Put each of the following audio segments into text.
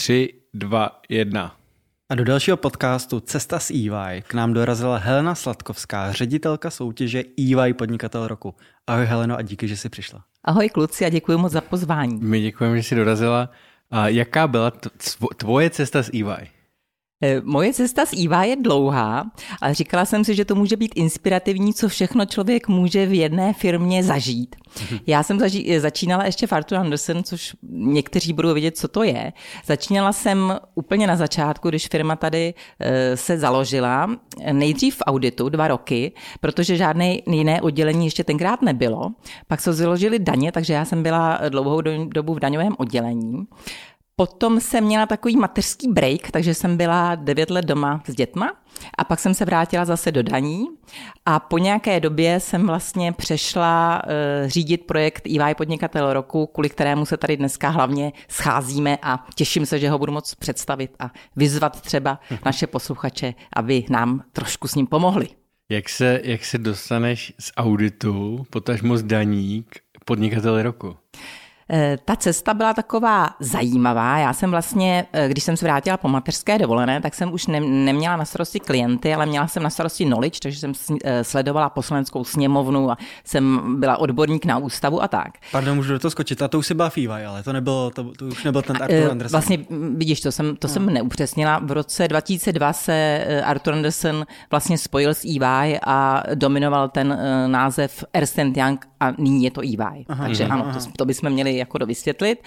3, 2, 1. A do dalšího podcastu Cesta s EY k nám dorazila Helena Sladkovská, ředitelka soutěže EY Podnikatel roku. Ahoj Heleno a díky, že jsi přišla. Ahoj kluci a děkuji moc za pozvání. My děkujeme, že jsi dorazila. A jaká byla tvoje cesta s EY? Eh, moje cesta s IVA je dlouhá, ale říkala jsem si, že to může být inspirativní, co všechno člověk může v jedné firmě zažít. Já jsem zaži- začínala ještě v Arthur Anderson, což někteří budou vědět, co to je. Začínala jsem úplně na začátku, když firma tady eh, se založila, nejdřív v auditu dva roky, protože žádné jiné oddělení ještě tenkrát nebylo. Pak se založili daně, takže já jsem byla dlouhou dobu v daňovém oddělení. Potom jsem měla takový mateřský break, takže jsem byla devět let doma s dětma a pak jsem se vrátila zase do daní a po nějaké době jsem vlastně přešla uh, řídit projekt EY Podnikatel roku, kvůli kterému se tady dneska hlavně scházíme a těším se, že ho budu moc představit a vyzvat třeba naše posluchače, aby nám trošku s ním pomohli. Jak se, jak se dostaneš z auditu, potažmo z daní k podnikateli roku? Eh, ta cesta byla taková zajímavá. Já jsem vlastně, eh, když jsem se vrátila po mateřské dovolené, tak jsem už ne, neměla na starosti klienty, ale měla jsem na starosti knowledge, takže jsem eh, sledovala poslaneckou sněmovnu a jsem byla odborník na ústavu a tak. Pardon, můžu do toho skočit. A to už si byla ale to, nebylo, to, to už nebyl ten Arthur Anderson. Vlastně, vidíš, to jsem, to no. jsem neupřesnila. V roce 2002 se Arthur Anderson vlastně spojil s EY a dominoval ten název Ernst Young a nyní je to EY. Aha, Takže aha, ano, to, to bychom měli jako dovysvětlit.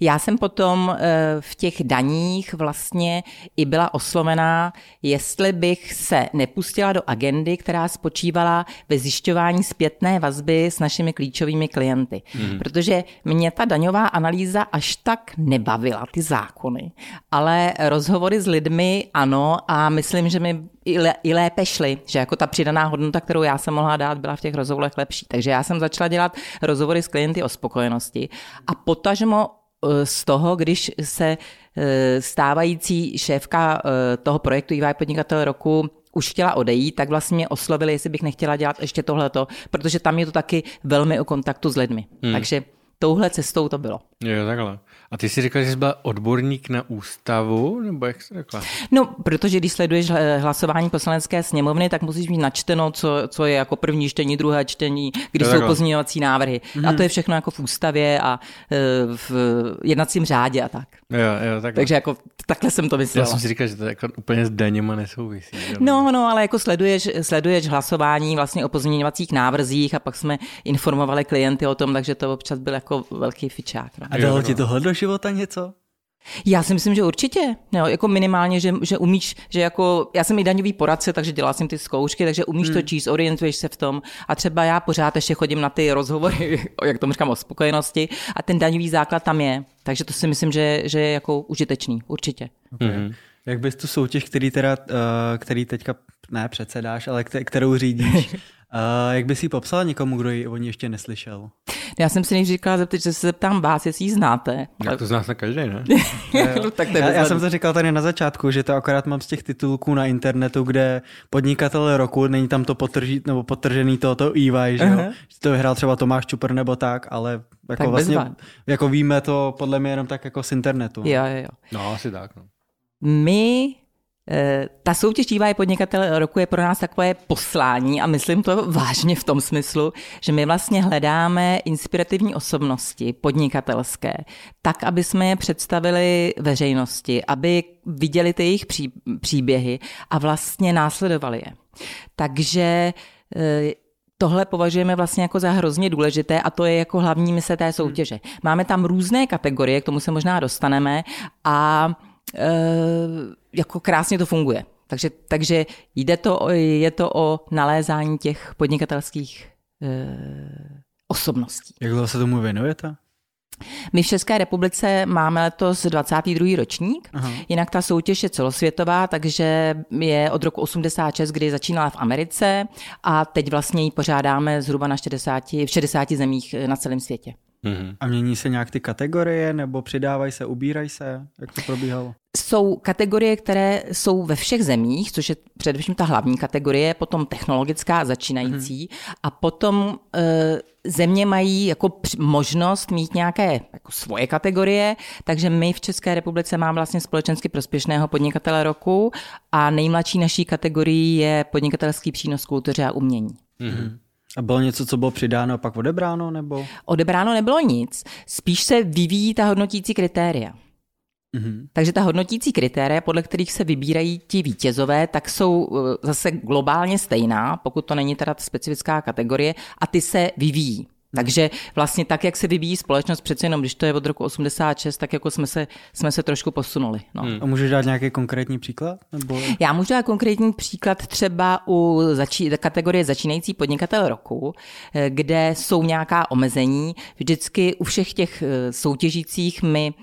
Já jsem potom eh, v těch daních vlastně i byla oslovená, jestli bych se nepustila do agendy, která spočívala ve zjišťování zpětné vazby s našimi klíčovými klienty. Hmm. Protože mě ta daňová analýza až tak nebavila, ty zákony, ale rozhovory s lidmi ano a myslím, že mi i, le, i lépe šly, že jako ta přidaná hodnota, kterou já jsem mohla dát, byla v těch rozhovorech lepší. Takže já jsem začala dělat rozhovory s klienty o spokojenosti a potažmo eh, z toho, když se eh, stávající šéfka eh, toho projektu EY Podnikatel roku už chtěla odejít, tak vlastně mě oslovili, jestli bych nechtěla dělat ještě tohleto, protože tam je to taky velmi o kontaktu s lidmi. Hmm. Takže touhle cestou to bylo. Jo, takhle. A ty jsi říkal, že jsi byla odborník na ústavu, nebo jak jsi řekla? No, protože když sleduješ hlasování poslanecké sněmovny, tak musíš mít načteno, co, co je jako první čtení, druhé čtení, když jsou pozměňovací návrhy. Mm-hmm. A to je všechno jako v ústavě a e, v jednacím řádě a tak. Jo, jo, takhle. Takže jako takhle jsem to myslela. Já jsem si říkal, že to jako úplně s daněma nesouvisí. Jo? No, no, ale jako sleduješ, sleduješ hlasování vlastně o pozměňovacích návrzích a pak jsme informovali klienty o tom, takže to občas byl jako velký fičák. No. A dalo ti tohle do života něco? Já si myslím, že určitě. No, jako minimálně, že, že umíš, že jako, já jsem i daňový poradce, takže dělala jsem ty zkoušky, takže umíš hmm. to číst, orientuješ se v tom. A třeba já pořád ještě chodím na ty rozhovory, jak tomu říkám, o spokojenosti a ten daňový základ tam je. Takže to si myslím, že, že je jako užitečný, určitě. Okay. Hmm. Jak bys tu soutěž, který, teda, uh, který teďka ne předsedáš, ale kterou řídíš, uh, jak bys ji popsala někomu, kdo ji o ní ještě neslyšel? Já jsem si než říkala, zeptat, že se zeptám vás, jestli ji znáte. Tak to zná se každý, ne? no, tak já, já jsem to říkal tady na začátku, že to akorát mám z těch titulků na internetu, kde podnikatel roku, není tam to potrží, nebo potržený to, to EY, že jo? Uh-huh. Že to vyhrál třeba Tomáš Čupr nebo tak, ale jako tak vlastně, jako víme to podle mě jenom tak jako z internetu. Jo, jo, jo. No, asi tak, no. My ta soutěž je podnikatel roku je pro nás takové poslání a myslím to vážně v tom smyslu, že my vlastně hledáme inspirativní osobnosti podnikatelské, tak, aby jsme je představili veřejnosti, aby viděli ty jejich pří, příběhy a vlastně následovali je. Takže eh, Tohle považujeme vlastně jako za hrozně důležité a to je jako hlavní mise té soutěže. Máme tam různé kategorie, k tomu se možná dostaneme a Eh, jako krásně to funguje. Takže, takže jde to, je to o nalézání těch podnikatelských e, osobností. Jak dlouho se tomu věnujete? My v České republice máme letos 22. ročník, Aha. jinak ta soutěž je celosvětová, takže je od roku 86, kdy začínala v Americe a teď vlastně ji pořádáme zhruba na 60, v 60 zemích na celém světě. Mm-hmm. A mění se nějak ty kategorie, nebo přidávají se, ubírají se? Jak to probíhalo? Jsou kategorie, které jsou ve všech zemích, což je především ta hlavní kategorie, potom technologická začínající mm-hmm. a potom e, země mají jako možnost mít nějaké jako svoje kategorie, takže my v České republice máme vlastně společensky prospěšného podnikatele roku a nejmladší naší kategorií je podnikatelský přínos kultuře a umění. Mm-hmm. A bylo něco, co bylo přidáno a pak odebráno? nebo? Odebráno nebylo nic. Spíš se vyvíjí ta hodnotící kritéria. Mm-hmm. Takže ta hodnotící kritéria, podle kterých se vybírají ti vítězové, tak jsou eh, zase globálně stejná, pokud to není teda specifická kategorie, a ty se vyvíjí. Takže vlastně tak, jak se vyvíjí společnost, přece jenom když to je od roku 86, tak jako jsme se, jsme se trošku posunuli. No. Hmm. A můžeš dát nějaký konkrétní příklad? Nebo... Já můžu dát konkrétní příklad třeba u začí, kategorie začínající podnikatel roku, eh, kde jsou nějaká omezení. Vždycky u všech těch eh, soutěžících my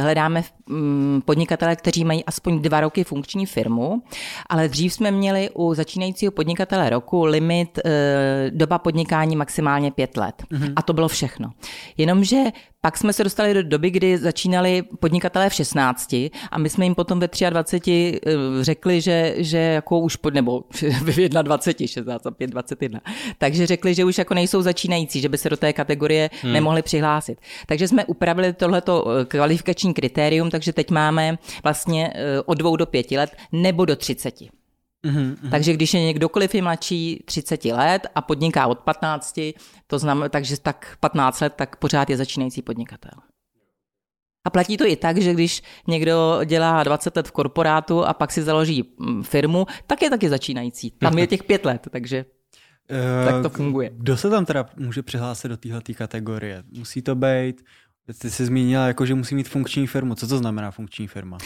hledáme mm, podnikatele, kteří mají aspoň dva roky funkční firmu, ale dřív jsme měli u začínajícího podnikatele roku limit eh, doba podnikání maximálně pět let. Mm-hmm. A to bylo všechno. Jenomže pak jsme se dostali do doby, kdy začínali podnikatelé v 16 a my jsme jim potom ve 23 eh, řekli, že, že jako už pod, nebo v 21, 16 a 5, 21. Takže řekli, že už jako nejsou začínající, že by se do té kategorie hmm. nemohli přihlásit. Takže jsme upravili tohleto eh, kvalifikační kritérium, takže teď máme vlastně eh, od dvou do pěti let nebo do 30. Mm-hmm. Takže když je někdokoliv je mladší 30 let a podniká od 15, to znamená, takže tak 15 let, tak pořád je začínající podnikatel. A platí to i tak, že když někdo dělá 20 let v korporátu a pak si založí mm, firmu, tak je taky začínající. Tam je těch pět let, takže uh, tak to funguje. Kdo se tam teda může přihlásit do téhle kategorie? Musí to být ty jsi zmínila, jako, že musí mít funkční firmu. Co to znamená funkční firma?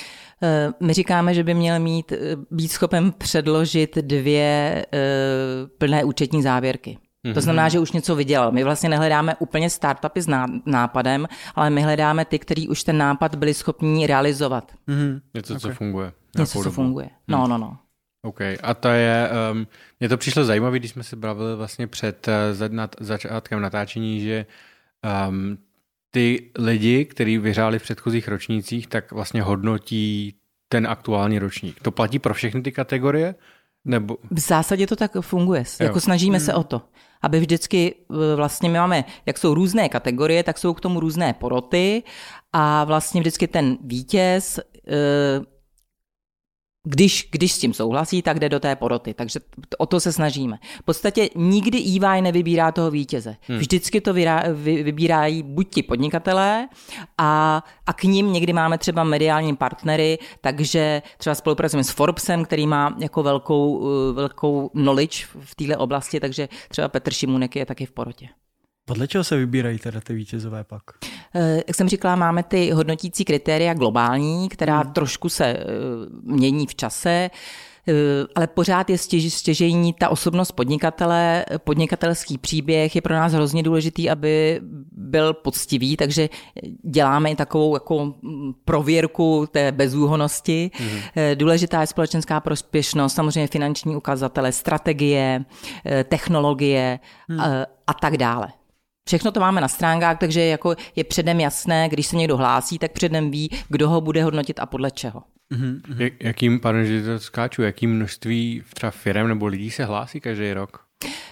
Eh, my říkáme, že by měl mít, eh, být schopen předložit dvě eh, plné účetní závěrky. Mm-hmm. To znamená, že už něco vydělal. My vlastně nehledáme úplně startupy s nápadem, ale my hledáme ty, kteří už ten nápad byli schopni realizovat. Mm-hmm. Něco, okay. co funguje. Něco, co funguje. No, hmm. no, no. OK. A to je, um, mně to přišlo zajímavé, když jsme se bavili vlastně před uh, začátkem natáčení, že um, ty lidi, kteří vyhráli v předchozích ročnících, tak vlastně hodnotí ten aktuální ročník. To platí pro všechny ty kategorie? Nebo... V zásadě to tak funguje. Jo. Jako snažíme hmm. se o to. Aby vždycky e, vlastně my máme, jak jsou různé kategorie, tak jsou k tomu různé poroty a vlastně vždycky ten vítěz e, když, když s tím souhlasí, tak jde do té poroty. Takže o to se snažíme. V podstatě nikdy EY nevybírá toho vítěze. Hmm. Vždycky to vyrá, vy, vybírají buď ti podnikatelé a, a k ním někdy máme třeba mediální partnery, takže třeba spolupracujeme s Forbesem, který má jako velkou, velkou knowledge v této oblasti, takže třeba Petr Šimunek je taky v porotě. Podle čeho se vybírají teda ty vítězové pak? Eh, jak jsem říkala, máme ty hodnotící kritéria globální, která hmm. trošku se eh, mění v čase eh, ale pořád je stěž, stěžení ta osobnost podnikatele, podnikatelský příběh je pro nás hrozně důležitý, aby byl poctivý, takže děláme i takovou jako mm, prověrku té bezúhonosti. Mm. Důležitá je společenská prospěšnost, samozřejmě finanční ukazatele, strategie, technologie mm. a, a tak dále. Všechno to máme na stránkách, takže jako je předem jasné, když se někdo hlásí, tak předem ví, kdo ho bude hodnotit a podle čeho. Mm-hmm. Jak, jakým, pardon, že to skáču, jakým množství třeba firm nebo lidí se hlásí každý rok?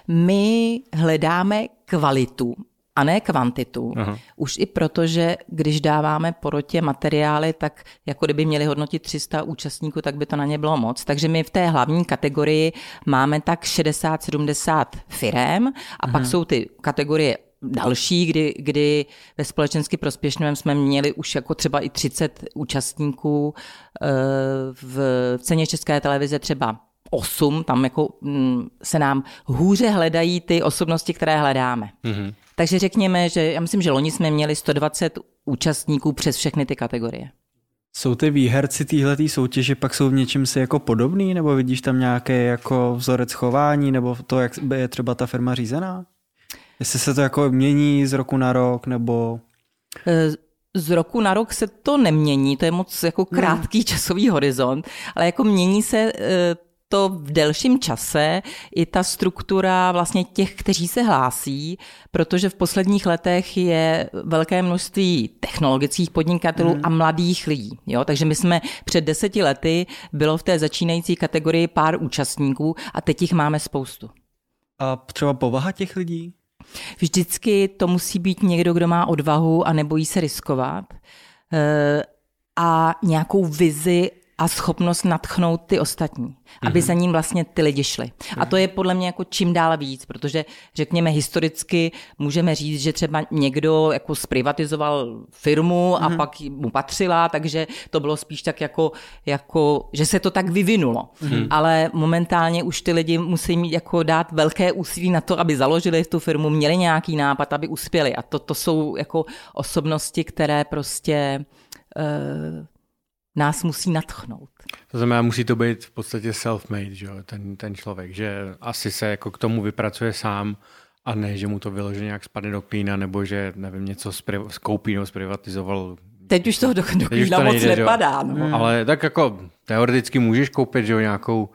My hledáme kvalitu a ne kvantitu. Aha. Už i proto, že když dáváme porotě materiály, tak jako kdyby měli hodnotit 300 účastníků, tak by to na ně bylo moc. Takže my v té hlavní kategorii máme tak 60-70 firem a Aha. pak jsou ty kategorie další, kdy, kdy ve společensky prospěšném jsme měli už jako třeba i 30 účastníků eh, v ceně České televize třeba 8, tam jako mm, se nám hůře hledají ty osobnosti, které hledáme. Mm-hmm. Takže řekněme, že já myslím, že loni jsme měli 120 účastníků přes všechny ty kategorie. Jsou ty výherci téhletý soutěže pak jsou v něčem si jako podobný, nebo vidíš tam nějaký jako vzorec chování, nebo to, jak je třeba ta firma řízená? Jestli se to jako mění z roku na rok, nebo... E, z roku na rok se to nemění, to je moc jako krátký no. časový horizont, ale jako mění se e, to v delším čase i ta struktura vlastně těch, kteří se hlásí, protože v posledních letech je velké množství technologických podnikatelů mm. a mladých lidí. Jo? Takže my jsme před deseti lety, bylo v té začínající kategorii pár účastníků a teď jich máme spoustu. A třeba povaha těch lidí? Vždycky to musí být někdo, kdo má odvahu a nebojí se riskovat. Eh, a nějakou vizi a schopnost natchnout ty ostatní, aby mm-hmm. za ním vlastně ty lidi šli. Mm-hmm. A to je podle mě jako čím dál víc, protože řekněme historicky můžeme říct, že třeba někdo jako zprivatizoval firmu mm-hmm. a mhm. pak mu patřila, takže to bylo spíš tak jako, jako že se to tak vyvinulo. Mm-hmm. Ale momentálně už ty lidi musí mít jako dát velké úsilí na to, aby založili tu firmu, měli nějaký nápad, aby uspěli. A to, to jsou jako osobnosti, které prostě uh, nás musí natchnout. To znamená, musí to být v podstatě self-made, že? Ten, ten člověk, že asi se jako k tomu vypracuje sám a ne, že mu to vyloženě nějak spadne do klína, nebo že, nevím, něco skoupí nebo zprivatizoval. Teď už toho do, do klína moc nejde, nepadá. No. Ale tak jako teoreticky můžeš koupit, že nějakou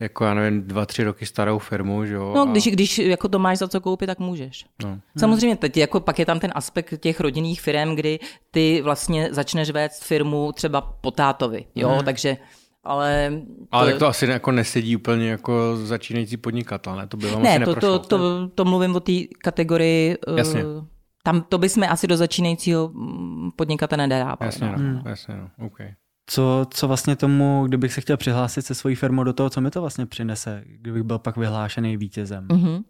jako já nevím, dva, tři roky starou firmu, že jo. No, když, když jako to máš za co koupit, tak můžeš. No. Samozřejmě teď jako pak je tam ten aspekt těch rodinných firm, kdy ty vlastně začneš vést firmu třeba po tátovi, jo, hmm. takže ale... Ale to, tak to asi jako nesedí úplně jako začínající podnikatel, ne? To by vám ne, asi to, to, to, to, mluvím o té kategorii... Eh, jasně. Uh, tam to bychom asi do začínajícího mm, podnikatele nedávali. Jasně, no. Hmm. jasně, no. Okay co, co vlastně tomu, kdybych se chtěl přihlásit se svojí firmou do toho, co mi to vlastně přinese, kdybych byl pak vyhlášený vítězem? Mm-hmm.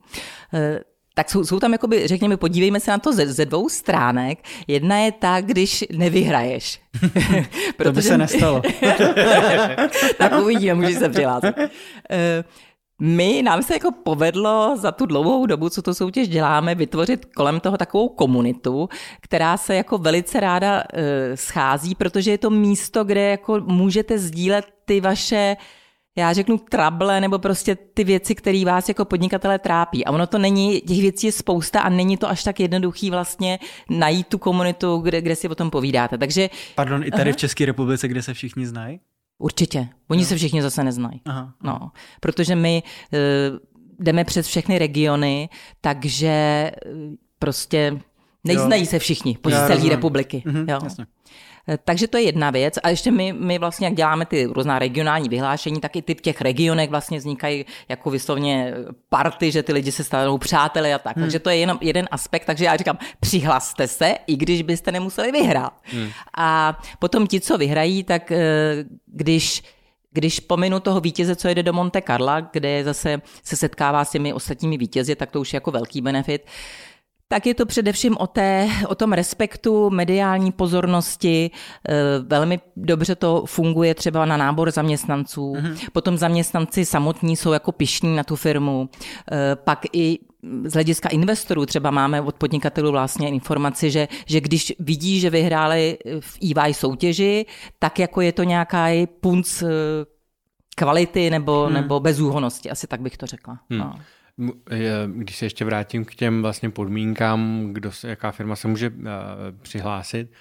tak jsou, jsou tam, jakoby, řekněme, podívejme se na to ze, ze dvou stránek. Jedna je ta, když nevyhraješ. Protože... to by se nestalo. tak uvidíme, můžeš se přihlásit. My, nám se jako povedlo za tu dlouhou dobu, co tu soutěž děláme, vytvořit kolem toho takovou komunitu, která se jako velice ráda uh, schází, protože je to místo, kde jako můžete sdílet ty vaše já řeknu trable nebo prostě ty věci, které vás jako podnikatele trápí. A ono to není, těch věcí je spousta a není to až tak jednoduchý vlastně najít tu komunitu, kde, kde si o tom povídáte. Takže, Pardon, i tady aha. v České republice, kde se všichni znají? Určitě. Oni no. se všichni zase neznají. Aha. No, protože my uh, jdeme přes všechny regiony, takže uh, prostě neznají se všichni po celé republiky. Mhm, jo. Jasně. Eh, takže to je jedna věc. A ještě my, my vlastně, jak děláme ty různá regionální vyhlášení, tak i ty v těch regionech vlastně vznikají jako vyslovně party, že ty lidi se stanou přáteli a tak. Hmm. Takže to je jenom jeden aspekt. Takže já říkám, přihlaste se, i když byste nemuseli vyhrát. Hmm. A potom ti, co vyhrají, tak eh, když když pominu toho vítěze, co jede do Monte Carla, kde zase se setkává s těmi ostatními vítězi, tak to už je jako velký benefit. Uh, tak je to především o, té, o tom respektu, mediální pozornosti. Eh, velmi dobře to funguje třeba na nábor zaměstnanců. Mm-hmm. Potom zaměstnanci samotní jsou jako pišní na tu firmu. Eh, pak i z hlediska investorů třeba máme od podnikatelů vlastně informaci, že, že když vidí, že vyhráli v EY soutěži, tak jako je to nějaká punc eh, kvality nebo, hmm. nebo bezúhonosti, asi tak bych to řekla. Hmm. No. Když se ještě vrátím k těm vlastně podmínkám, kdo jaká firma se může uh, přihlásit,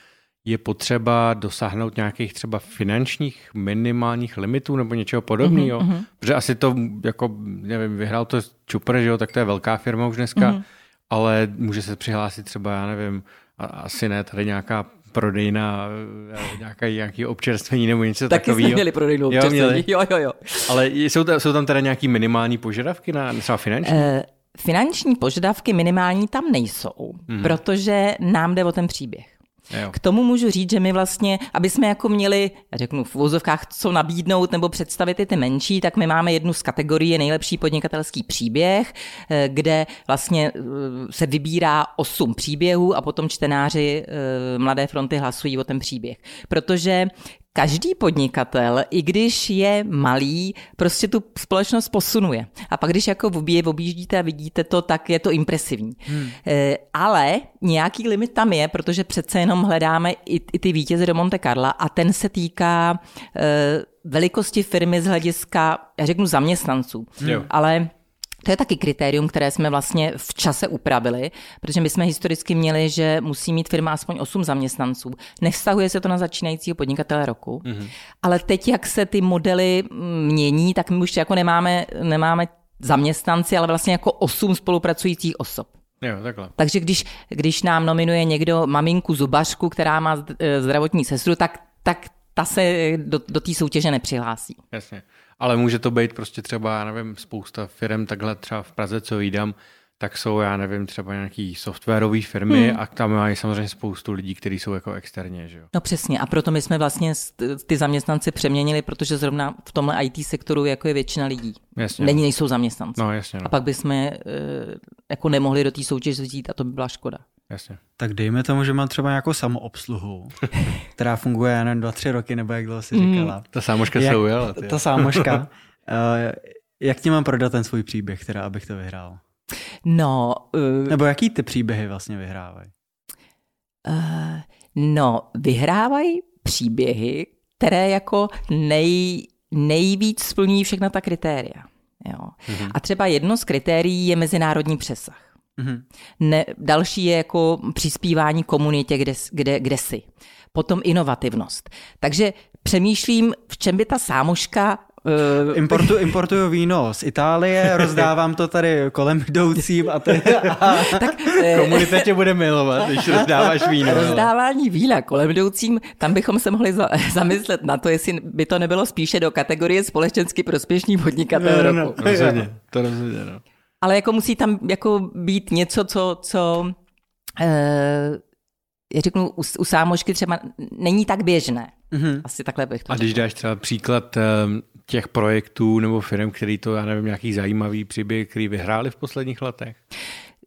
je potřeba dosáhnout nějakých třeba finančních minimálních limitů nebo něčeho podobného? Mm-hmm. Protože asi to, jako, nevím, vyhrál to Čupr, že jo, tak to je velká firma už dneska, mm-hmm. ale může se přihlásit třeba, já nevím, asi ne, tady nějaká prodejna, eh, nějaká, nějaký občerstvení nebo něco Taky takového. Taky měli prodejnou občerstvení, jo, jo, jo. Ale jsou, tam, jsou tam teda nějaký minimální požadavky na třeba finanční? Uh, finanční požadavky minimální tam nejsou, mm-hmm. protože nám jde o ten příběh. K tomu můžu říct, že my vlastně, aby jsme jako měli, já řeknu v vozovkách, co nabídnout nebo představit i ty menší, tak my máme jednu z kategorii nejlepší podnikatelský příběh, eh, kde vlastně eh, se vybírá osm příběhů a potom čtenáři eh, Mladé fronty hlasují o ten příběh. Protože každý podnikatel, i když je malý, prostě tu společnost posunuje. A pak, když jako v objíždíte a vidíte to, tak je to impresivní. Hmm. E, ale nějaký limit tam je, protože přece jenom hledáme i, i ty vítěze do Monte Carla a ten se týká e, velikosti firmy z hlediska, já řeknu zaměstnanců. Hmm. Ale To je taky kritérium, které jsme vlastně v čase upravili, protože my jsme historicky měli, že musí mít firma aspoň 8 zaměstnanců. Nevztahuje se to na začínajícího podnikatele roku, mm-hmm. ale teď, jak se ty modely mění, tak my už jako nemáme, nemáme zaměstnanci, ale vlastně jako 8 spolupracujících osob. Jo, takhle. Takže když, když nám nominuje někdo maminku zubařku, která má e, zdravotní sestru, tak, tak ta se do, do té soutěže nepřihlásí. Jasně. Ale může to být prostě třeba, já nevím, spousta firm takhle třeba v Praze, co jídám, tak jsou, já nevím, třeba nějaký softwarové firmy hmm. a tam mají samozřejmě spoustu lidí, kteří jsou jako externě, že jo? No přesně a proto my jsme vlastně ty zaměstnanci přeměnili, protože zrovna v tomhle IT sektoru jako je většina lidí. Jasně. Není, nejsou zaměstnanci. No, jasně, no. A pak bychom e, jako nemohli do té soutěže vzít a to by byla škoda. Jasně. Tak dejme tomu, že mám třeba nějakou samoobsluhu, která funguje, já nevím, dva, tři roky, nebo jak dlouho si říkala. Mm. Ta sámoška se ujela. Ta sámoška. uh, jak ti mám prodat ten svůj příběh, teda, abych to vyhrál? No. Uh, Nebo jaký ty příběhy vlastně vyhrávají? Uh, no, vyhrávají příběhy, které jako nej, nejvíc splňují všechna ta kritéria. Jo. Mm-hmm. A třeba jedno z kritérií je mezinárodní přesah. Mm-hmm. Ne, další je jako přispívání komunitě, kde, kde, kde si. Potom inovativnost. Takže přemýšlím, v čem by ta sámoška Uh, Importu, importuju víno z Itálie, rozdávám to tady kolem jdoucím a, ty, a tak, eh, komunita tě bude milovat, když rozdáváš víno. Rozdávání vína kolem jdoucím, tam bychom se mohli za, zamyslet na to, jestli by to nebylo spíše do kategorie společensky prospěšný podnikatel no, no, roku. No, rozhodně, to rozhodně, no. Ale jako musí tam jako být něco, co, co uh, já řeknu, u, u sámošky třeba není tak běžné. Mm-hmm. Asi takhle bych to A když dáš třeba příklad těch projektů nebo firm, který to, já nevím, nějaký zajímavý příběh, který vyhráli v posledních letech?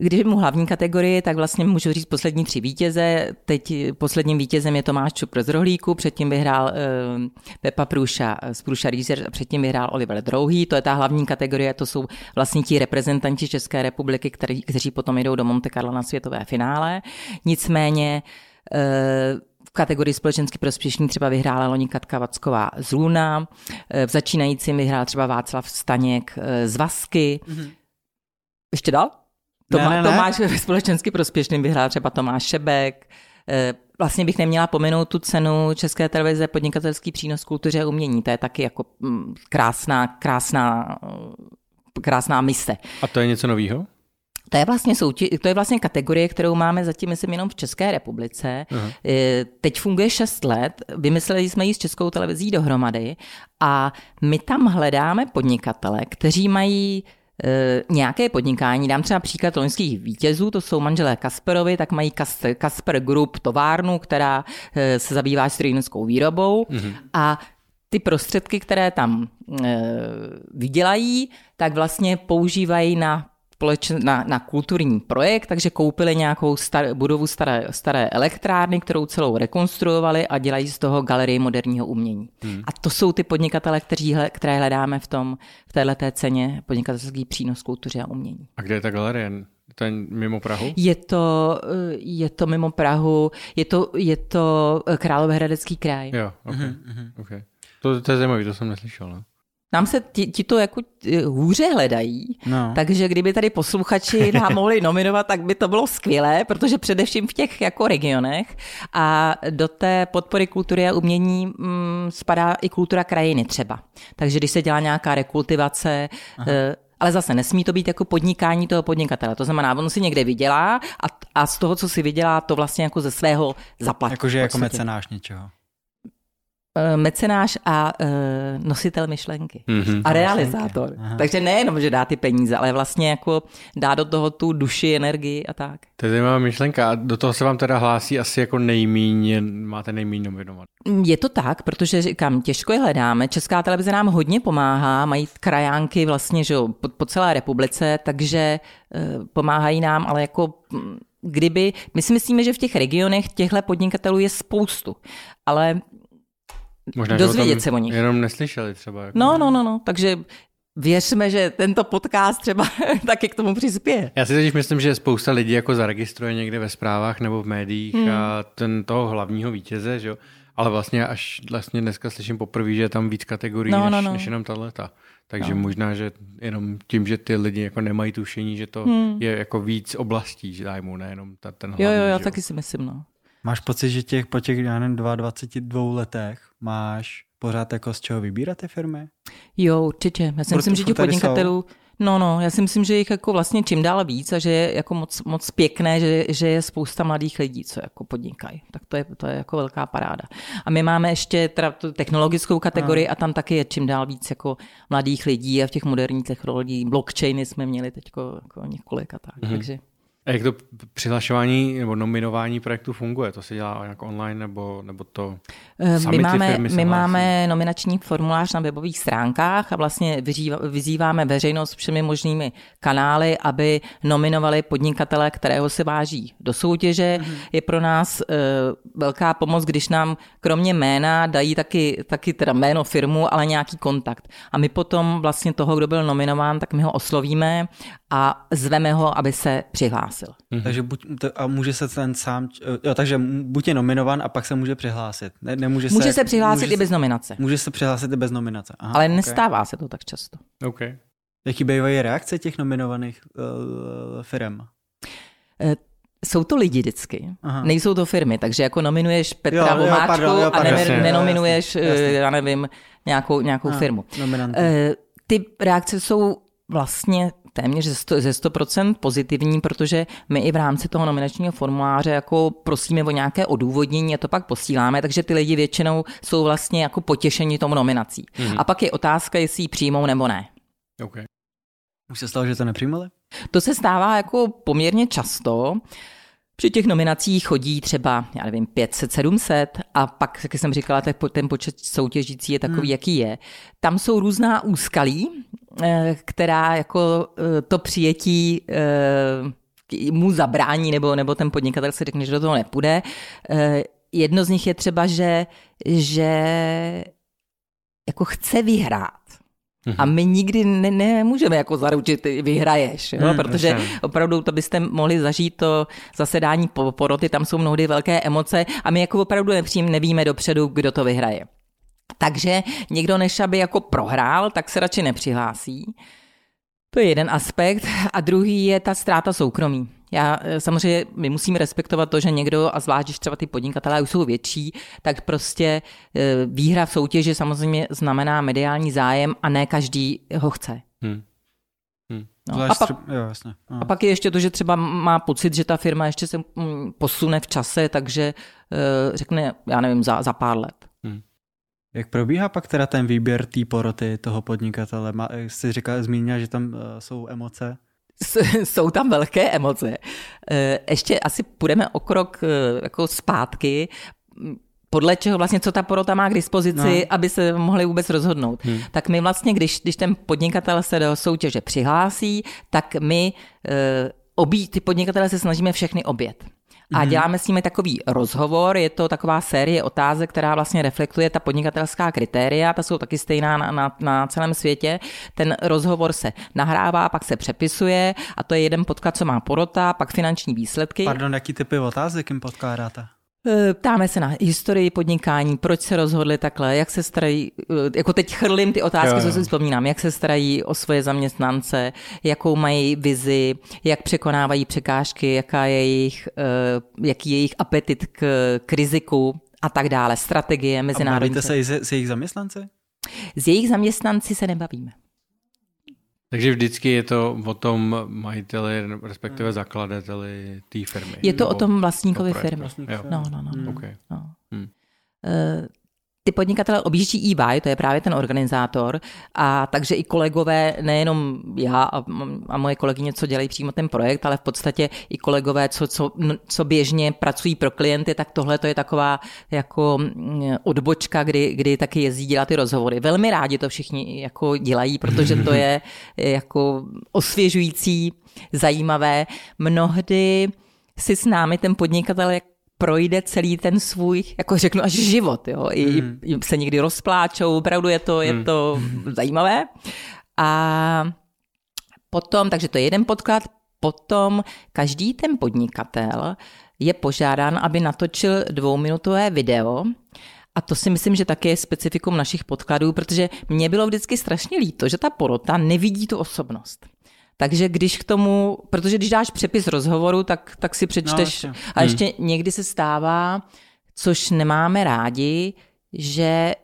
Když mu hlavní kategorii, tak vlastně můžu říct poslední tři vítěze. Teď posledním vítězem je Tomáš Čupr z Rohlíku, předtím vyhrál uh, Pepa Průša z Průša Research a předtím vyhrál Oliver Drouhý. To je ta hlavní kategorie, to jsou vlastně ti reprezentanti České republiky, který, kteří potom jdou do Monte Carlo na světové finále. Nicméně uh, v kategorii společensky prospěšný třeba vyhrála loni Katka Vacková z Luna, v začínajícím vyhrál třeba Václav Staněk z Vasky. Mm-hmm. Ještě dal? Tomá, ne, ne, ne. Tomáš ve společensky prospěšným vyhrál třeba Tomáš Šebek. Eh, vlastně bych neměla pominout tu cenu České televize podnikatelský přínos kultuře a umění. To je taky jako mm, krásná, krásná, krásná mise. A to je něco nového? To je, vlastně soutě, to je vlastně kategorie, kterou máme zatím, myslím, jenom v České republice. Uh-huh. Teď funguje 6 let, vymysleli jsme ji s Českou televizí dohromady a my tam hledáme podnikatele, kteří mají nějaké podnikání. Dám třeba příklad loňských vítězů, to jsou manželé Kasperovi, tak mají Kasper Group továrnu, která e, se zabývá strojnickou výrobou mm-hmm. a ty prostředky, které tam e, vydělají, tak vlastně používají na společn- na, na kulturní projekt, takže koupili nějakou star, budovu staré, staré elektrárny, kterou celou rekonstruovali a dělají z toho galerii moderního umění. Hmm. A to jsou ty podnikatele, kteří, které hledáme v, tom, v této ceně podnikatelský přínos kultuře a umění. A kde je ta galerie? To je mimo Prahu? Je to, eh, je to mimo Prahu, je to, je to Královéhradecký kraj. Jo, okay. Mm-hmm. okay. To, to je zajímavé, to jsem neslyšel. No? Nám se ti, ti to jako eh, hůře hledají, no. takže kdyby tady posluchači nám mohli nominovat, tak by to bylo skvělé, protože především v těch jako regionech a do té podpory kultury a umění mm, spadá i kultura krajiny třeba. Takže když se dělá nějaká rekultivace, Aha. Eh, ale zase nesmí to být jako podnikání toho podnikatele. To znamená, on si někde vydělá a, a z toho, co si vydělá, to vlastně jako ze svého zaplatí. Jakože jako mecenáš něčeho. Eh, mecenáš a uh, nositel myšlenky. Mm-hmm. A realizátor. Aha. Takže nejenom, že dá ty peníze, ale vlastně jako dá do toho tu duši, energii a tak. To je zajímavá myšlenka. A do toho se vám teda hlásí asi jako nejmíň, máte nejmíň nominovat. Je to tak, protože říkám, těžko je hledáme. Česká televize nám hodně pomáhá, mají krajánky vlastně že po, po celé republice, takže uh, pomáhají nám, ale jako mm, kdyby, my si myslíme, že v těch regionech těchto podnikatelů je spoustu, ale Možná, dozvědět se o nich. Jenom neslyšeli třeba. Jako no, no, no, no, takže Věřme, že tento podcast třeba taky k tomu přispěje. Já si totiž myslím, že spousta lidí jako zaregistruje někde ve zprávách nebo v médiích hmm. a ten toho hlavního vítěze, že jo? Ale vlastně až vlastně dneska slyším poprvé, že je tam víc kategorií, no, než, no, no. než jenom tato. Takže no. možná, že jenom tím, že ty lidi jako nemají tušení, že to hmm. je jako víc oblastí zájmu, nejenom ta, ten hlavní. Jo, jo, já taky si myslím, no. Máš pocit, že těch, po těch, já nevím, 22 letech máš pořád jako z čeho vybírat ty firmy? Jo, určitě. Já si myslím, že těch podnikatelů, jsou... No, no, já si myslím, že jich jako vlastně čím dál víc a že je jako moc, moc pěkné, že, že je spousta mladých lidí, co jako podnikají. Tak to je, to je jako velká paráda. A my máme ještě teda tu technologickou kategorii a, a tam taky je čím dál víc jako mladých lidí a v těch moderních technologiích. Blockchainy jsme měli teď jako několik a tak. Mm-hmm. Takže a jak to přihlašování nebo nominování projektu funguje? To se dělá jako online nebo, nebo to eh, My máme, my máme nominační formulář na webových stránkách a vlastně vyzýváme veřejnost všemi možnými kanály, aby nominovali podnikatele, kterého se váží do soutěže. Mm-hmm. Je pro nás uh, velká pomoc, když nám kromě jména dají taky, taky teda jméno firmu, ale nějaký kontakt. A my potom vlastně toho, kdo byl nominován, tak my ho oslovíme a zveme ho, aby se přihlásil. Mm-hmm. Takže buď, a může se ten sám, jo, takže buď je nominovan a pak se může přihlásit. Ne, nemůže může se, se přihlásit může i bez nominace. Může se přihlásit i bez nominace. Aha, Ale okay. nestává se to tak často. Okay. Jaký bývají reakce těch nominovaných uh, firm? Uh, jsou to lidi vždycky, Aha. nejsou to firmy, takže jako nominuješ Petra jo, Vomáčku jo, pardon, jo, pardon, a ne, nenominuješ, jasně, jasně. já nevím, nějakou, nějakou Aha, firmu. Uh, ty reakce jsou vlastně téměř ze 100%, ze 100% pozitivní, protože my i v rámci toho nominačního formuláře jako prosíme o nějaké odůvodnění a to pak posíláme, takže ty lidi většinou jsou vlastně jako potěšení tomu nominací. Mm-hmm. A pak je otázka, jestli ji přijmou nebo ne. Okay. Už se stalo, že to nepřijmali? To se stává jako poměrně často. Při těch nominacích chodí třeba, já nevím, 500, 700 a pak, jak jsem říkala, ten počet soutěžící je takový, hmm. jaký je. Tam jsou různá úskalí, která jako eh, to přijetí eh, mu zabrání, nebo, nebo ten podnikatel si řekne, že do toho nepůjde. Jedno z nich je třeba, že, že jako chce vyhrát. A my nikdy ne, nemůžeme jako zaručit, vyhraješ, jo? Hmm, protože jasně. opravdu to byste mohli zažít to zasedání poroty, tam jsou mnohdy velké emoce a my jako opravdu nepřím, nevíme dopředu, kdo to vyhraje. Takže někdo než aby jako prohrál, tak se radši nepřihlásí. To je jeden aspekt. A druhý je ta ztráta soukromí. Já eh, samozřejmě, my musíme respektovat to, že někdo, a zvlášť, když třeba ty podnikatelé už jsou větší, tak prostě eh, výhra v soutěži samozřejmě znamená mediální zájem a ne každý ho chce. Hmm. Hmm. No, a, pak, jo, jasně. No. a pak je ještě to, že třeba má pocit, že ta firma ještě se mm, posune v čase, takže eh, řekne, já nevím, za, za pár let. Jak probíhá pak teda ten výběr té poroty toho podnikatele? Má, jsi říkal, zmínila, že tam uh, jsou emoce? jsou tam velké emoce. Eh, ještě asi půjdeme o krok eh, jako zpátky, podle čeho vlastně, co ta porota má k dispozici, no. aby se mohli vůbec rozhodnout. Hmm. Tak my vlastně, když, když ten podnikatel se do soutěže přihlásí, tak my obí, ty podnikatele se snažíme všechny obět a mhm. děláme s nimi takový rozhovor, je to taková série otázek, která vlastně reflektuje ta podnikatelská kritéria, ta jsou taky stejná na, na, na celém světě. Ten rozhovor se nahrává, pak se přepisuje a to je jeden podklad, co má porota, pak finanční výsledky. Pardon, jaký typy otázek jim podkládáte? Eh, ptáme se na historii podnikání, proč se rozhodli takhle, jak se starají, eh, jako teď chrlím ty otázky, jo, jo. co si vzpomínám, jak se starají o svoje zaměstnance, jakou mají vizi, jak překonávají překážky, jaká je jejich, eh, jaký je jejich apetit k, k riziku a tak dále, strategie mezinárodní. A bavíte se i s, s jejich zaměstnanci? S jejich zaměstnanci se nebavíme. Takže vždycky je to o tom majiteli, respektive hmm. zakladateli té firmy. Je to o tom vlastníkovi firmy. No, no, no. Hmm. Okay. no. Hmm. Ty podnikatele objíždí EY, to je právě ten organizátor, a takže i kolegové, nejenom já a, a moje kolegyně, co dělají přímo ten projekt, ale v podstatě i kolegové, co, co, co běžně pracují pro klienty, tak tohle to je taková jako mm, odbočka, kdy, kdy taky jezdí dělat ty rozhovory. Velmi rádi to všichni jako dělají, protože to je jako osvěžující, zajímavé. Mnohdy si s námi ten podnikatel projde celý ten svůj, jako řeknu až život, jo. I, mm. se někdy rozpláčou, opravdu je to, je mm. to zajímavé. A potom, takže to je jeden podklad, potom každý ten podnikatel je požádán, aby natočil dvouminutové video A to si myslím, že také je specifikum našich podkladů, protože mě bylo vždycky strašně líto, že ta porota nevidí tu osobnost. Takže když k tomu, protože když dáš přepis rozhovoru, tak, tak si přečteš. No, a ještě hmm. někdy se stává, což nemáme rádi, že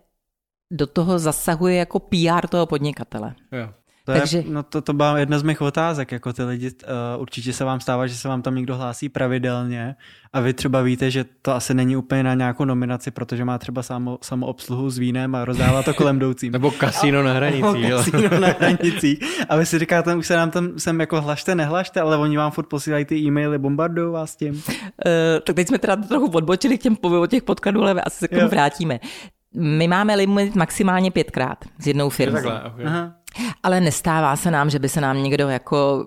do toho zasahuje jako PR toho podnikatele. Jo. To Takže... je, no to, to byla jedna z mých otázek, jako ty lidi, uh, určitě se vám stává, že se vám tam někdo hlásí pravidelně a vy třeba víte, že to asi není úplně na nějakou nominaci, protože má třeba samo, samoobsluhu s vínem a rozdává to kolem doucím. Nebo kasíno na hranicích. Nebo kasíno na hranicích. A vy si říkáte, už se nám tam sem jako hlašte, nehlašte, ale oni vám furt posílají ty e-maily, bombardují vás tím. Uh, tak teď jsme teda trochu odbočili k těm těch podkladů, ale asi se k tomu vrátíme. My máme limit maximálně pětkrát s jednou firmou. Takhle, okay. Aha. Ale nestává se nám, že by se nám někdo jako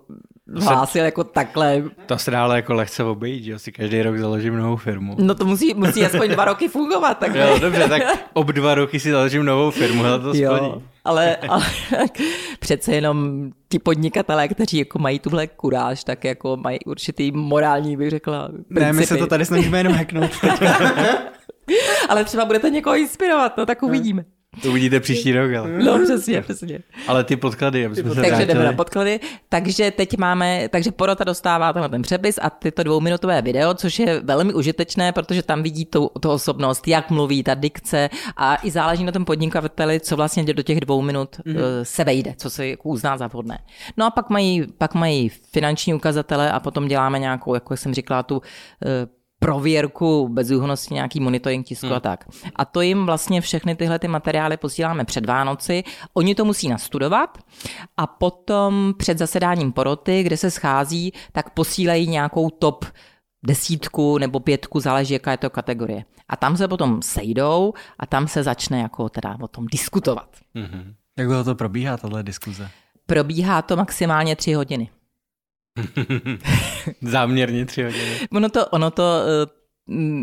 hlásil jako takhle. To se dá ale jako lehce obejít, že si každý rok založím novou firmu. No to musí, musí aspoň dva roky fungovat. Tak jo, dobře, tak ob dva roky si založím novou firmu, ale to jo, splní. Ale, ale přece jenom ti podnikatelé, kteří jako mají tuhle kuráž, tak jako mají určitý morální, bych řekla, principy. Ne, my se to tady snažíme jenom hacknout ale třeba budete někoho inspirovat, no tak uvidíme. To uvidíte příští rok, ale. No přesně, přesně. Ale ty podklady, aby jsme se Takže jdeme na podklady. Takže teď máme, takže porota dostává tenhle ten přepis a tyto dvouminutové video, což je velmi užitečné, protože tam vidí tu, tu osobnost, jak mluví, ta dikce a i záleží na tom podnikateli, co vlastně do těch dvou minut mm-hmm. se vejde, co se jako uzná za vhodné. No a pak mají, pak mají finanční ukazatele a potom děláme nějakou, jako jsem říkala, tu eh, prověrku bezúhonosti, nějaký monitoring tisku hmm. a tak. A to jim vlastně všechny tyhle ty materiály posíláme před Vánoci. Oni to musí nastudovat a potom před zasedáním poroty, kde se schází, tak posílají nějakou top desítku nebo pětku, záleží, jaká je to kategorie. A tam se potom sejdou a tam se začne jako teda o tom diskutovat. Mm-hmm. Jak dlouho to probíhá, tahle diskuze? Probíhá to maximálně tři hodiny. Záměrně tři hodiny. Ono to, ono to uh,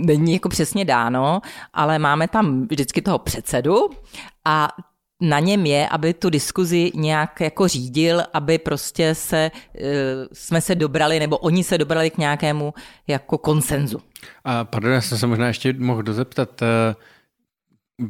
není jako přesně dáno, ale máme tam vždycky toho předsedu a na něm je, aby tu diskuzi nějak jako řídil, aby prostě se, uh, jsme se dobrali, nebo oni se dobrali k nějakému jako konsenzu. A pardon, já jsem se možná ještě mohl dozeptat, uh,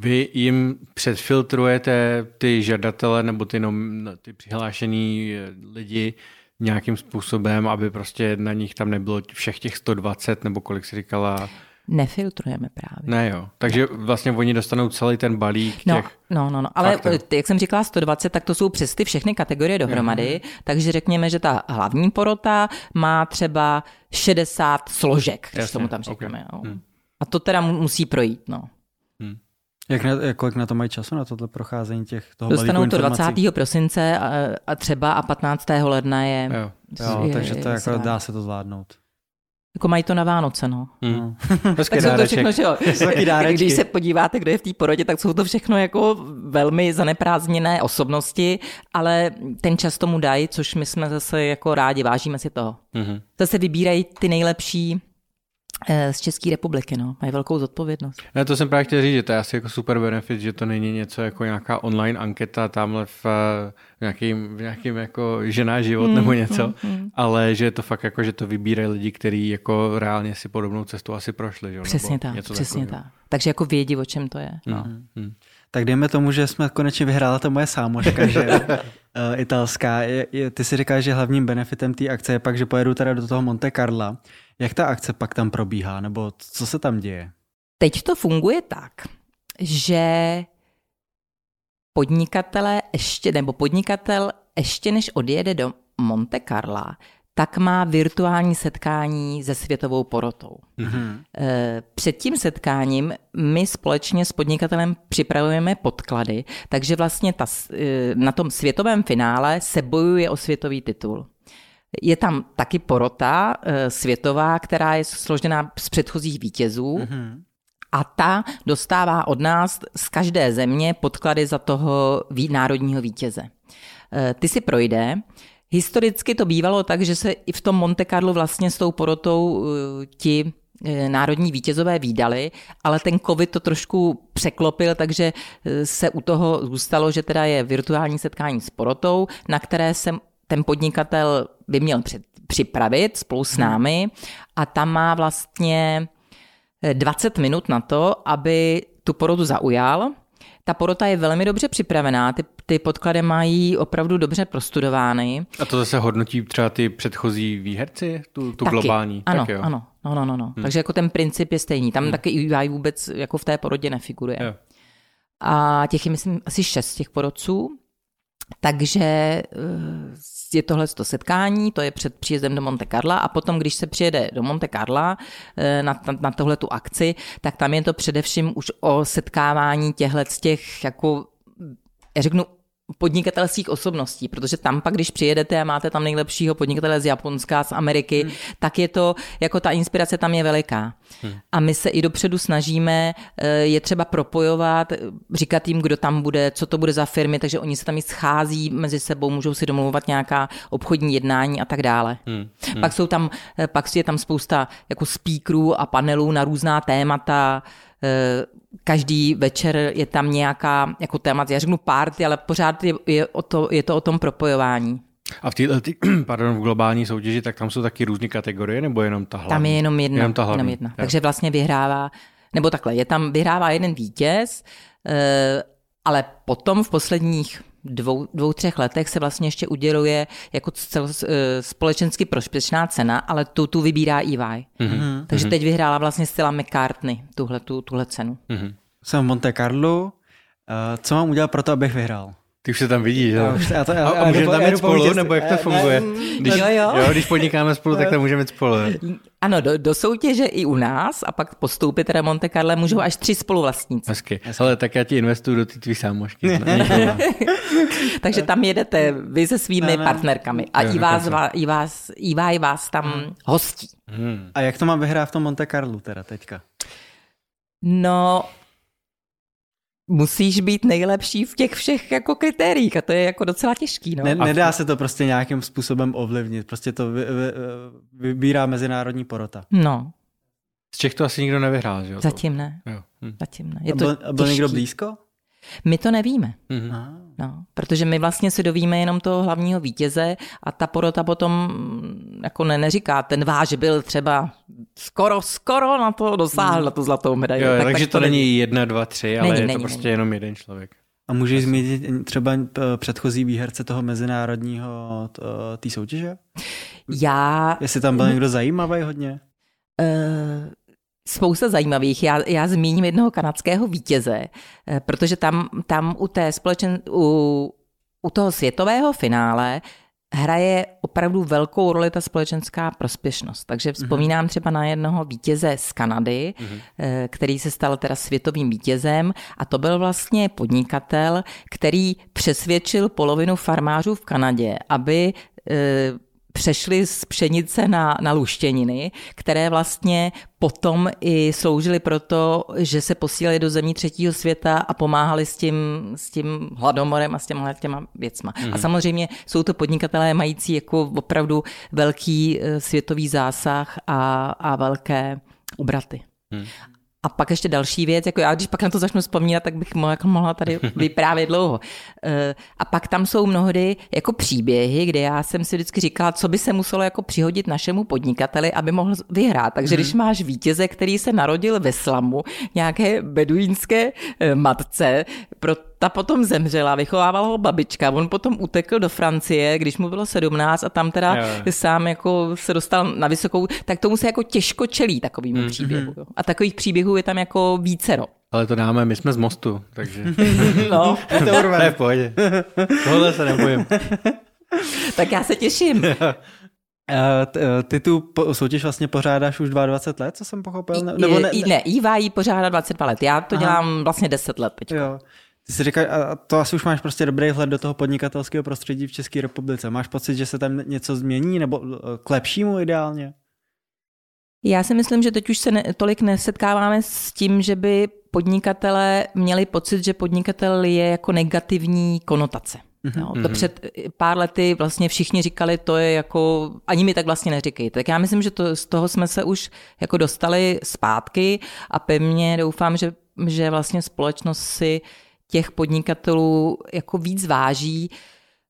vy jim předfiltrujete ty žadatele nebo ty, nom, ty přihlášený lidi nějakým způsobem, aby prostě na nich tam nebylo všech těch 120 nebo kolik si říkala. Nefiltrujeme právě. Ne jo, takže vlastně oni dostanou celý ten balík no, těch... No, no, no, ale faktorů. jak jsem říkala 120, tak to jsou přes ty všechny kategorie dohromady, mm. takže řekněme, že ta hlavní porota má třeba 60 složek, když tomu tam řekneme. Okay. Hmm. A to teda musí projít, no. Jak na, kolik na to mají času, na tohle procházení těch toho Dostanou to 20. prosince a, a třeba a 15. ledna je... Jo, jo je, takže to je, jako dá se to zvládnout. Jako mají to na Vánoce, no. Hmm. tak jsou to všechno, že jo. Když se podíváte, kdo je v té porodě, tak jsou to všechno jako velmi zaneprázdněné osobnosti, ale ten čas tomu dají, což my jsme zase jako rádi, vážíme si toho. Mm-hmm. Zase vybírají ty nejlepší z České republiky, no. Mají velkou zodpovědnost. Ne, to jsem právě chtěl říct, že to je asi jako super benefit, že to není něco jako nějaká online anketa tamhle v, v nějakým, v nějakým jako žená život mm, nebo něco, mm, mm. ale že je to fakt jako, že to vybírají lidi, kteří jako reálně si podobnou cestu asi prošli. Že? Přesně nebo tak, něco přesně tak. Takže jako vědí, o čem to je. No. Mm. Mm. Tak dejme tomu, že jsme konečně vyhrála to moje sámoška, že uh, italská. Ty si říkáš, že hlavním benefitem té akce je pak, že pojedu teda do toho Monte Carla. Jak ta akce pak tam probíhá, nebo co se tam děje? Teď to funguje tak, že podnikatele ještě, nebo podnikatel ještě než odjede do Monte Carla, tak má virtuální setkání se světovou porotou. Mm-hmm. Před tím setkáním my společně s podnikatelem připravujeme podklady, takže vlastně ta, eh, na tom světovém finále se bojuje o světový titul. Je tam taky porota eh, světová, která je složená z předchozích vítězů. Mm-hmm. A ta dostává od nás z každé země podklady za toho národního vítěze. Ty si projde, Historicky to bývalo tak, že se i v tom Monte Carlo vlastně s tou porotou eh, ti eh, národní vítězové výdali, ale ten covid to trošku překlopil, takže eh, se u toho zůstalo, že teda je virtuální setkání s porotou, na které se ten podnikatel by měl před, připravit spolu s hmm. námi a tam má vlastně 20 minut na to, aby tu porotu zaujal. Ta porota je velmi dobře připravená, ty, ty podklady mají opravdu dobře prostudovány. A to zase hodnotí třeba ty předchozí výherci, tu, tu taky. globální? Ano, taky jo. ano, no, no, no, no. Hmm. Takže jako ten princip je stejný. Tam hmm. taky UI vůbec jako v té porodě nefiguruje. Jo. A těch je, myslím, asi šest těch porodců. Takže eh, je tohle to setkání, to je před příjezdem do Monte Carla a potom, když se přijede do Monte Carla eh, na, na, na tohle tu akci, tak tam je to především už o setkávání těchto těch jako já řeknu podnikatelských osobností, protože tam pak, když přijedete a máte tam nejlepšího podnikatele z Japonska, z Ameriky, hmm. tak je to, jako ta inspirace tam je veliká. Hmm. A my se i dopředu snažíme eh, je třeba propojovat, říkat jim, kdo tam bude, co to bude za firmy, takže oni se tam i schází mezi sebou, můžou si domlouvat nějaká obchodní jednání a tak dále. Hmm. Hmm. Pak jsou tam, eh, pak je tam spousta jako speakerů a panelů na různá témata, každý večer je tam nějaká jako téma, já řeknu party, ale pořád je, je, o to, je to o tom propojování. A v této, pardon, v globální soutěži, tak tam jsou taky různé kategorie, nebo jenom ta hlavní? Tam je jenom jedna. Jenom ta hlavní. Jenom jedna. Takže vlastně vyhrává, nebo takhle, je tam, vyhrává jeden vítěz, eh, ale potom v posledních dvou, dvou, třech letech se vlastně ještě uděluje jako cel, eh, společensky prospěšná cena, ale tu, tu vybírá EY. Mm-hmm. Takže mm-hmm. teď vyhrála vlastně Stella McCartney tuhle, tu, tuhle cenu. Mm-hmm. Jsem v Monte Carlo. Uh, co mám udělat pro to, abych vyhrál? Ty už se tam vidíš, jo? Já to, já, a, a můžeme tam jít spolu, nebo jak to funguje? Když, jo, jo. jo, když podnikáme spolu, tak tam můžeme jít spolu. Ano, do, do soutěže i u nás a pak postoupit teda Monte Carlo můžou až tři spoluvlastníci. Hezky. Ale tak já ti investuju do ty tvý sámošky. Takže tam jedete vy se svými ne, ne. partnerkami a jo, i, vás, i, vás, i vás, vás tam hmm. hostí. Hmm. A jak to má vyhrát v tom Monte Carlo teda teďka? No, musíš být nejlepší v těch všech jako kritériích a to je jako docela těžký. No. Ne, nedá se to prostě nějakým způsobem ovlivnit, prostě to vy, vy, vybírá mezinárodní porota. No. Z Čech to asi nikdo nevyhrál, že jo? Zatím ne. Jo. Hm. Zatím ne. Je a byl, to byl někdo blízko? My to nevíme. Mm-hmm. No, protože my vlastně si dovíme jenom toho hlavního vítěze a ta porota potom mm, jako ne, neříká, ten váš byl třeba skoro, skoro na to dosáhl, mm. na tu zlatou medaili. Jo, tak, takže tak to, to není jedna, dva, tři, ale není, je není, to prostě není. jenom jeden člověk. A můžeš zmínit třeba eh, předchozí výherce toho mezinárodního té soutěže? Já... Jestli tam byl někdo zajímavý hodně? Uh, spousta zajímavých. Já, já zmíním jednoho kanadského vítěze, eh, protože tam, tam u, té společen, u, u toho světového finále hraje opravdu velkou roli ta společenská prospěšnost. Takže mhm. vzpomínám třeba na jednoho vítěze z Kanady, mm-hmm. který se stal teda světovým vítězem a to byl vlastně podnikatel, který přesvědčil polovinu farmářů v Kanadě, aby eh, přešli z pšenice na, na luštěniny, které vlastně potom i sloužily proto, že se posílali do zemí třetího světa a pomáhali s tím, s tím hladomorem a s těma těma věcma. Mm-hmm. A mhm. samozřejmě jsou to podnikatelé mající jako opravdu velký eh, světový zásah a, a velké obraty. Hmm. A pak ještě další věc, jako já když pak na to začnu vzpomínat, tak bych mohla, jako mohla tady vyprávět dlouho. Eh, a pak tam jsou mnohdy jako příběhy, kde já jsem si vždycky říkala, co by se muselo jako přihodit našemu podnikateli, aby mohl vyhrát. Takže když mhm. máš vítěze, který se narodil ve slamu, nějaké beduínské eh, matce, pro ta potom zemřela, vychovávala ho babička, on potom utekl do Francie, když mu bylo 17 a tam teda jo. sám jako se dostal na vysokou, tak tomu se jako těžko čelí takovým mm. příběhu. Jo. A takových příběhů je tam jako vícero. Ale to dáme, my jsme z mostu, takže... no. to urve. v pohodě. Tohle se nebojím. tak já se těším. Eh, eh, ty tu soutěž vlastně pořádáš už 22 let, co jsem pochopil? Nebo ne, ne, EY pořádá 22 let, já to Aha. dělám vlastně 10 let teď. Jo. Ty si říkáš, a to asi už máš prostě dobrý vhled do toho podnikatelského prostředí v České republice. Máš pocit, že se tam něco změní, nebo eh, k lepšímu ideálně? Já si myslím, že teď už se ne, tolik nesetkáváme s tím, že by podnikatelé měli pocit, že podnikatel je jako negativní konotace. Mm-hmm. Jo, to před pár lety vlastně všichni říkali, to je jako, ani mi tak vlastně neříkejte. Tak já myslím, že to, z toho jsme se už jako dostali zpátky a pevně doufám, že, že vlastně společnost si těch podnikatelů jako víc váží,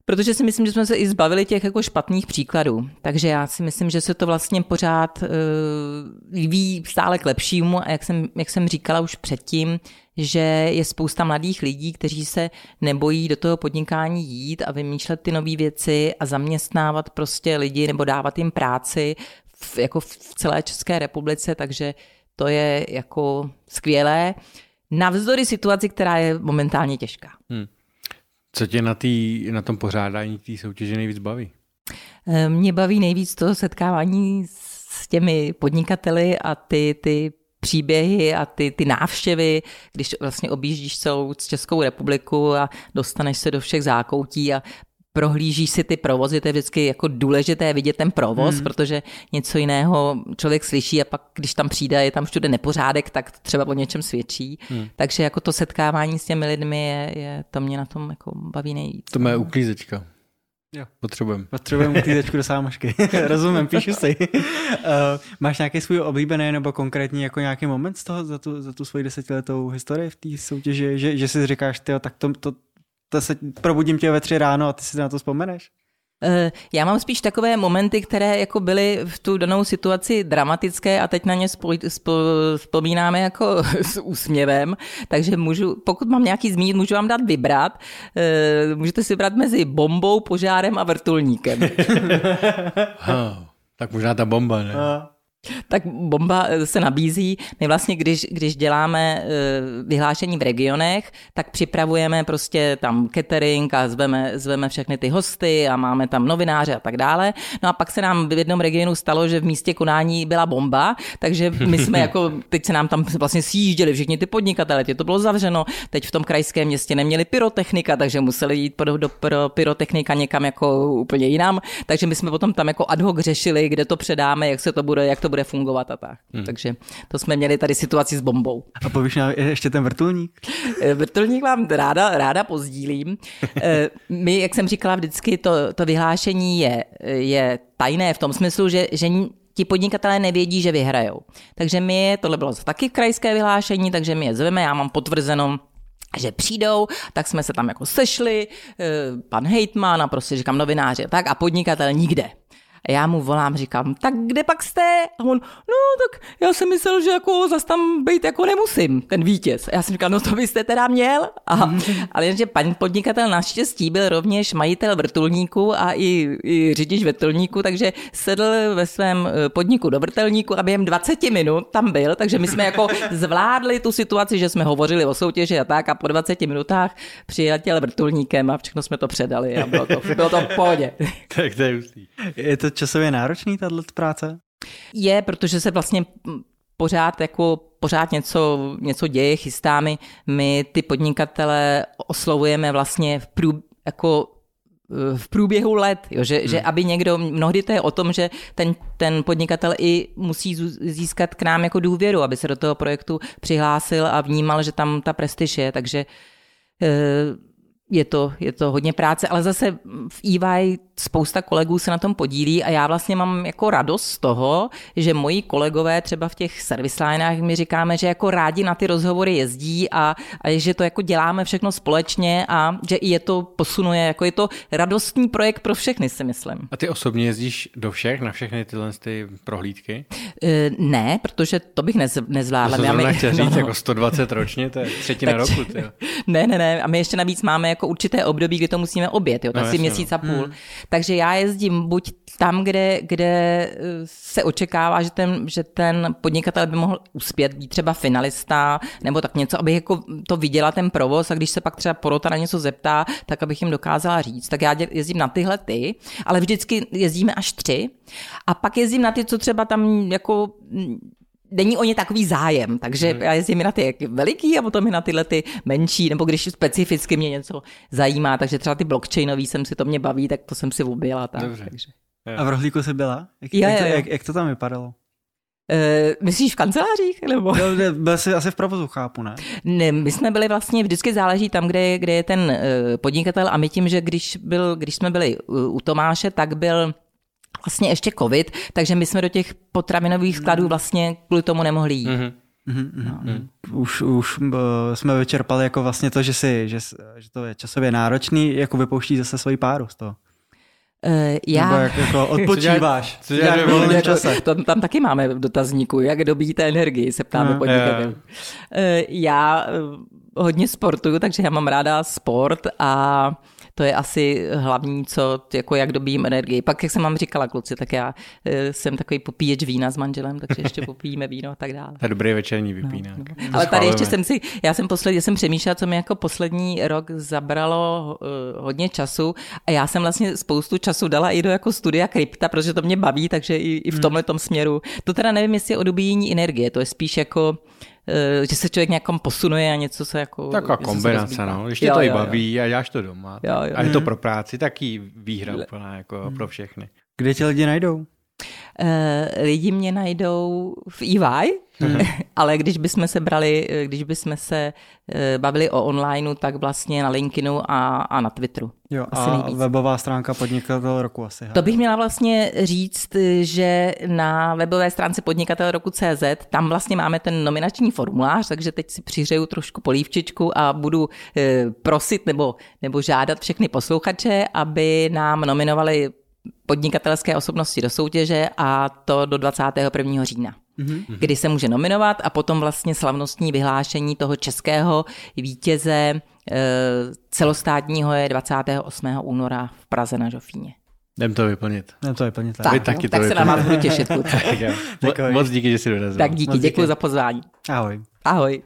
Protože si myslím, že jsme se i zbavili těch jako špatných příkladů. Takže já si myslím, že se to vlastně pořád uh, stále k lepšímu a jak jsem, jak jsem říkala už předtím, že je spousta mladých lidí, kteří se nebojí do toho podnikání jít a vymýšlet ty nové věci a zaměstnávat prostě lidi nebo dávat jim práci v, jako v celé České republice, takže to je jako skvělé. Navzdory situaci, která je momentálně těžká. Hmm. Co tě na, tý, na tom pořádání té soutěže nejvíc baví? Eh, mě baví nejvíc to setkávání s těmi podnikateli a ty, ty příběhy a ty, ty návštěvy, když vlastně objíždíš celou Českou republiku a dostaneš se do všech zákoutí a prohlížíš si ty provozy, to je vždycky jako důležité vidět ten provoz, hmm. protože něco jiného člověk slyší a pak, když tam přijde, je tam všude nepořádek, tak třeba o něčem svědčí. Hmm. Takže jako to setkávání s těmi lidmi je, je to mě na tom jako baví nejvíc. To má uklízečka. Jo. Potřebujeme. Potřebujeme uklízečku do sámošky. Rozumím, píšu si. uh, máš nějaký svůj oblíbený nebo konkrétní jako nějaký moment z toho za tu, za tu svoji desetiletou historii v té soutěži, že, že si říkáš, tyjo, tak to, to, to se probudím tě ve tři ráno a ty si na to vzpomeneš? Eh, já mám spíš takové momenty, které jako byly v tu danou situaci dramatické a teď na ně vzpomínáme jako s úsměvem, takže můžu, pokud mám nějaký zmínit, můžu vám dát vybrat. Eh, můžete si vybrat mezi bombou, požárem a vrtulníkem. tak možná ta bomba, ne? Tak bomba eh, se nabízí. My vlastně, když, když děláme eh, vyhlášení v regionech, tak připravujeme prostě tam catering a zveme, zveme všechny ty hosty a máme tam novináře a tak dále. No a pak se nám v jednom regionu stalo, že v místě konání byla bomba, takže my jsme jako, teď se nám tam vlastně sjížděli všichni ty podnikatele, tě to bylo zavřeno, teď v tom krajském městě neměli pyrotechnika, takže museli jít do, do, do pyrotechnika někam jako úplně jinam, takže my jsme potom tam jako ad hoc řešili, kde to předáme, jak se to bude, jak to bude fungovat a tak. Hmm. Takže to jsme měli tady situaci s bombou. A povíš nám ještě ten vrtulník? Eh, vrtulník vám ráda, ráda pozdílím. Eh, my, jak jsem říkala vždycky, to, to vyhlášení je, je tajné v tom smyslu, že, že ti podnikatelé nevědí, že vyhrajou. Takže my, tohle bylo taky krajské vyhlášení, takže my je zveme, já mám potvrzeno že přijdou, tak jsme se tam jako sešli, eh, pan hejtman a prostě říkám novináři tak a podnikatel nikde. A já mu volám, říkám, tak kde pak jste? A on, no tak já jsem myslel, že jako zas tam být jako nemusím, ten vítěz. A já jsem říkal, no to byste teda měl. A, ale jenže pan podnikatel naštěstí byl rovněž majitel vrtulníku a i, i řidič vrtulníku, takže sedl ve svém eh, podniku do vrtulníku a během 20 minut tam byl, takže my jsme jako zvládli tu situaci, že jsme hovořili o soutěži a tak a po 20 minutách přijatěl vrtulníkem a všechno jsme to předali a bylo to, bylo to v pohodě. tak to je Je to časově náročný, tato práce? Je, protože se vlastně pořád jako pořád něco, něco děje, chystáme. My ty podnikatele oslovujeme vlastně v, prů, jako v průběhu let, jo, že, hmm. že aby někdo, mnohdy to je o tom, že ten, ten podnikatel i musí získat k nám jako důvěru, aby se do toho projektu přihlásil a vnímal, že tam ta prestiž je, takže eh, je to, je to hodně práce, ale zase v EY spousta kolegů se na tom podílí a já vlastně mám jako radost z toho, že moji kolegové třeba v těch service linách mi říkáme, že jako rádi na ty rozhovory jezdí a, a že to jako děláme všechno společně a že i je to posunuje, jako je to radostný projekt pro všechny, si myslím. A ty osobně jezdíš do všech, na všechny tyhle ty prohlídky? E, ne, protože to bych nez, nezvládla. To jsem chtěl říct, no. jako 120 ročně, to je třetina tak, roku. Tyjo. Ne, ne, ne, a my ještě navíc máme jako určité období, kdy to musíme obět, jo, tak no, si měsíc a půl. Hmm. Takže já jezdím buď tam, kde, kde eh, se očekává, že ten, že ten podnikatel by mohl uspět, být třeba finalista, nebo tak něco, aby jako to viděla ten provoz a když se pak třeba porota na něco zeptá, tak abych jim dokázala říct. Tak já jezdím na tyhle ty, ale vždycky jezdíme až tři a pak jezdím na ty, co třeba tam jako není o ně takový zájem, takže hmm. já jezdím na ty veliký a potom i na tyhle ty menší, nebo když specificky mě něco zajímá, takže třeba ty blockchainový jsem si to mě baví, tak to jsem si objela. Tak, Dobře. Takže. A v rohlíku se byla? Jak, jo, jak, to, jak, jak to tam vypadalo? Uh, myslíš v kancelářích? Nebo? No, byl jsi asi v provozu, chápu, ne? ne? My jsme byli vlastně, vždycky záleží tam, kde, kde je ten uh, podnikatel a my tím, že když, byl, když jsme byli u, u Tomáše, tak byl vlastně ještě covid, takže my jsme do těch potravinových skladů mm. vlastně kvůli tomu nemohli jít. Mm-hmm. Mm-hmm. No. Už, už uh, jsme vyčerpali jako vlastně to, že, si, že, že to je časově náročný, jako vypouští zase svoji páru z toho. Uh, já... Nebo jak jako odpočíváš. Co děláš v volném čase? Tam, tam taky máme v dotazníku, jak dobíte energii, se ptáme no, podnikatelů. Uh, já uh, hodně sportuju, takže já mám ráda sport a to je asi hlavní, co, jako jak dobím energii. Pak, jak jsem vám říkala, kluci, tak já e, jsem takový popíječ vína s manželem, takže ještě popijeme víno a tak dále. Je dobrý večerní vypínek. No, no. Ale tady ještě jsem si, já jsem posledně, jsem přemýšlela, co mi jako poslední rok zabralo uh, hodně času a já jsem vlastně spoustu času dala i do jako studia krypta, protože to mě baví, takže i, i v hmm. tomhle tom směru. To teda nevím, jestli je o dobíjení energie, to je spíš jako Eh, že se člověk nějakom posunuje a něco se jako... Taková kombinace, no. Když tě to i baví jo. a děláš to doma. Jo, jo. A je to pro práci taky výhra úplná jako hmm. pro všechny. Kde tě lidi najdou? Uh, lidi mě najdou v EY, mm. ale když bychom se brali, když bychom se uh, bavili o onlineu, tak vlastně na LinkedInu a, a na Twitteru. Jo, asi a nejvíc. webová stránka podnikatel roku asi. To bych měla vlastně říct, že na webové stránce podnikatel roku CZ, tam vlastně máme ten nominační formulář, takže teď si přihřeju trošku polívčičku a budu prosit nebo, nebo žádat všechny posluchače, aby nám nominovali podnikatelské osobnosti do soutěže a to do 21. října. Mm-hmm. kdy se může nominovat a potom vlastně slavnostní vyhlášení toho českého vítěze e, celostátního je 28. února v Praze na Žofíně. Jdem to vyplnit. Jdem to vyplnit. Tak, tak, taky tak to se na vás budu těšit. tak Moc díky, že jsi dorazil. Tak díky, děkuji za pozvání. Ahoj. Ahoj.